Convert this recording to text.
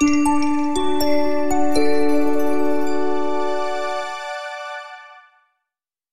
Música